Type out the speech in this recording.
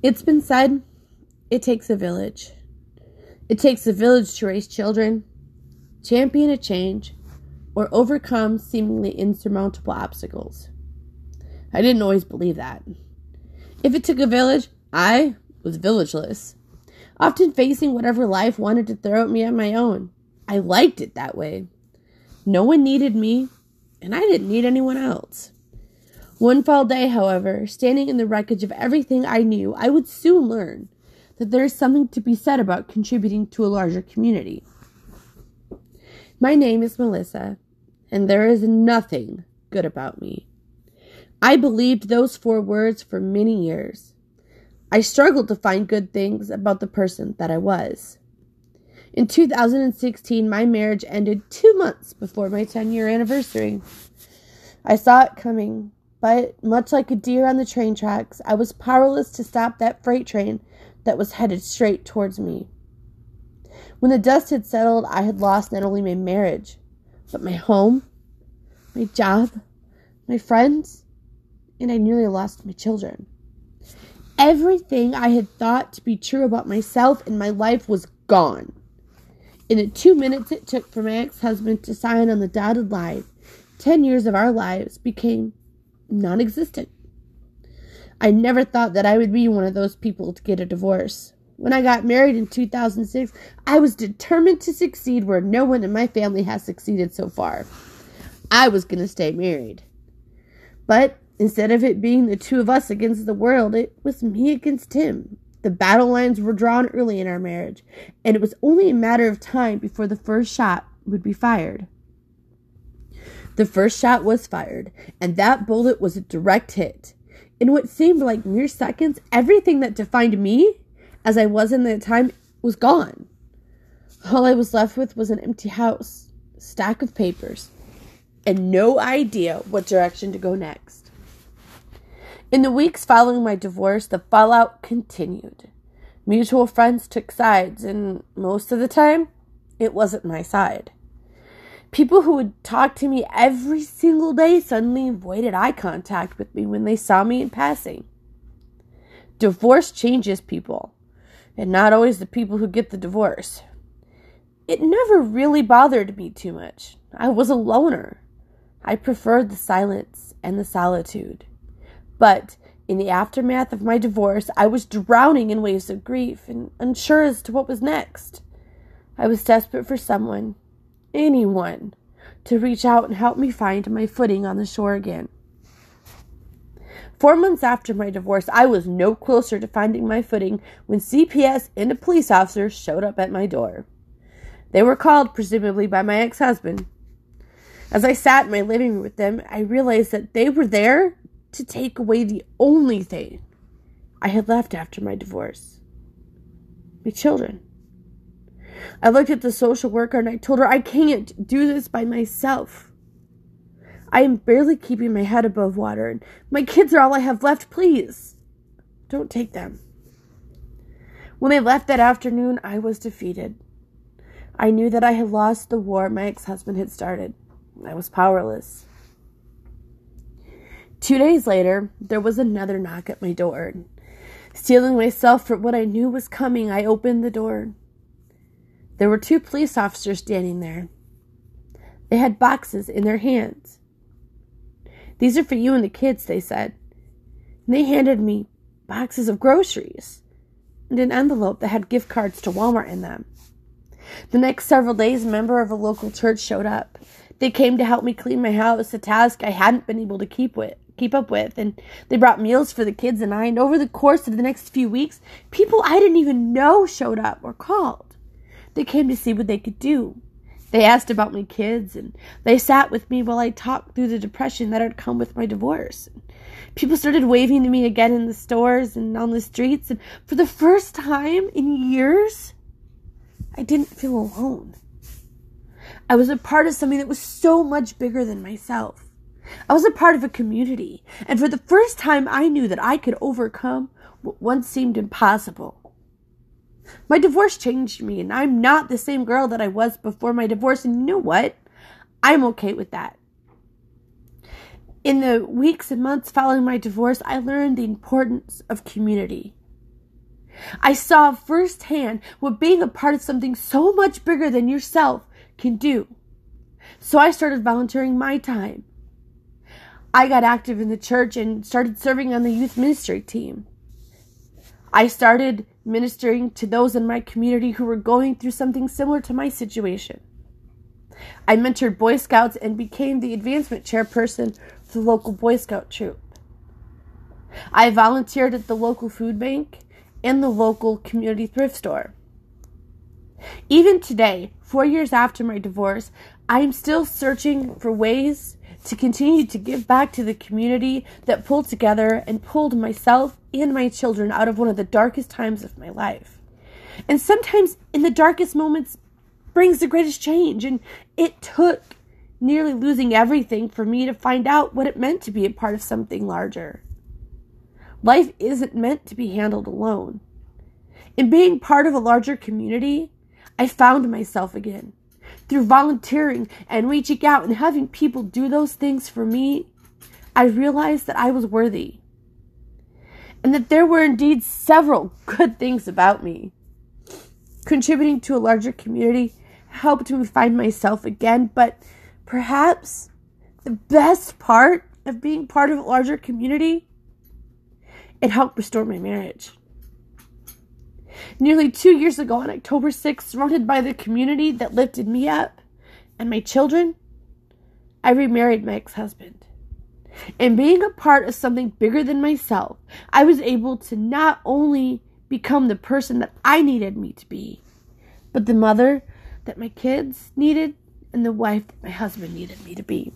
It's been said it takes a village. It takes a village to raise children, champion a change, or overcome seemingly insurmountable obstacles. I didn't always believe that. If it took a village, I was villageless, often facing whatever life wanted to throw at me on my own. I liked it that way. No one needed me, and I didn't need anyone else. One fall day, however, standing in the wreckage of everything I knew, I would soon learn that there is something to be said about contributing to a larger community. My name is Melissa, and there is nothing good about me. I believed those four words for many years. I struggled to find good things about the person that I was. In 2016, my marriage ended two months before my 10 year anniversary. I saw it coming, but much like a deer on the train tracks, I was powerless to stop that freight train that was headed straight towards me. When the dust had settled, I had lost not only my marriage, but my home, my job, my friends, and I nearly lost my children. Everything I had thought to be true about myself and my life was gone. In the two minutes it took for my ex husband to sign on the dotted line, 10 years of our lives became non existent. I never thought that I would be one of those people to get a divorce. When I got married in 2006, I was determined to succeed where no one in my family has succeeded so far. I was going to stay married. But instead of it being the two of us against the world, it was me against him. The battle lines were drawn early in our marriage, and it was only a matter of time before the first shot would be fired. The first shot was fired, and that bullet was a direct hit. In what seemed like mere seconds, everything that defined me, as I was in that time, was gone. All I was left with was an empty house, stack of papers, and no idea what direction to go next. In the weeks following my divorce, the fallout continued. Mutual friends took sides, and most of the time, it wasn't my side. People who would talk to me every single day suddenly avoided eye contact with me when they saw me in passing. Divorce changes people, and not always the people who get the divorce. It never really bothered me too much. I was a loner. I preferred the silence and the solitude. But in the aftermath of my divorce, I was drowning in waves of grief and unsure as to what was next. I was desperate for someone, anyone, to reach out and help me find my footing on the shore again. Four months after my divorce, I was no closer to finding my footing when CPS and a police officer showed up at my door. They were called, presumably, by my ex husband. As I sat in my living room with them, I realized that they were there to take away the only thing I had left after my divorce my children. I looked at the social worker and I told her I can't do this by myself. I am barely keeping my head above water, and my kids are all I have left. Please, don't take them. When I left that afternoon, I was defeated. I knew that I had lost the war my ex husband had started. I was powerless. Two days later, there was another knock at my door. Steeling myself for what I knew was coming, I opened the door. There were two police officers standing there. They had boxes in their hands. These are for you and the kids, they said. And they handed me boxes of groceries and an envelope that had gift cards to Walmart in them. The next several days, a member of a local church showed up. They came to help me clean my house, a task I hadn't been able to keep with keep up with and they brought meals for the kids and I and over the course of the next few weeks people I didn't even know showed up or called they came to see what they could do. They asked about my kids and they sat with me while I talked through the depression that had come with my divorce. People started waving to me again in the stores and on the streets and for the first time in years I didn't feel alone. I was a part of something that was so much bigger than myself. I was a part of a community, and for the first time I knew that I could overcome what once seemed impossible. My divorce changed me, and I'm not the same girl that I was before my divorce, and you know what? I'm okay with that. In the weeks and months following my divorce, I learned the importance of community. I saw firsthand what being a part of something so much bigger than yourself can do. So I started volunteering my time. I got active in the church and started serving on the youth ministry team. I started ministering to those in my community who were going through something similar to my situation. I mentored Boy Scouts and became the advancement chairperson for the local Boy Scout troop. I volunteered at the local food bank and the local community thrift store. Even today, four years after my divorce, I am still searching for ways to continue to give back to the community that pulled together and pulled myself and my children out of one of the darkest times of my life. And sometimes in the darkest moments brings the greatest change. And it took nearly losing everything for me to find out what it meant to be a part of something larger. Life isn't meant to be handled alone. In being part of a larger community, I found myself again. Through volunteering and reaching out and having people do those things for me, I realized that I was worthy. And that there were indeed several good things about me. Contributing to a larger community helped me find myself again, but perhaps the best part of being part of a larger community it helped restore my marriage. Nearly two years ago, on October 6th, surrounded by the community that lifted me up and my children, I remarried my ex husband. And being a part of something bigger than myself, I was able to not only become the person that I needed me to be, but the mother that my kids needed and the wife that my husband needed me to be.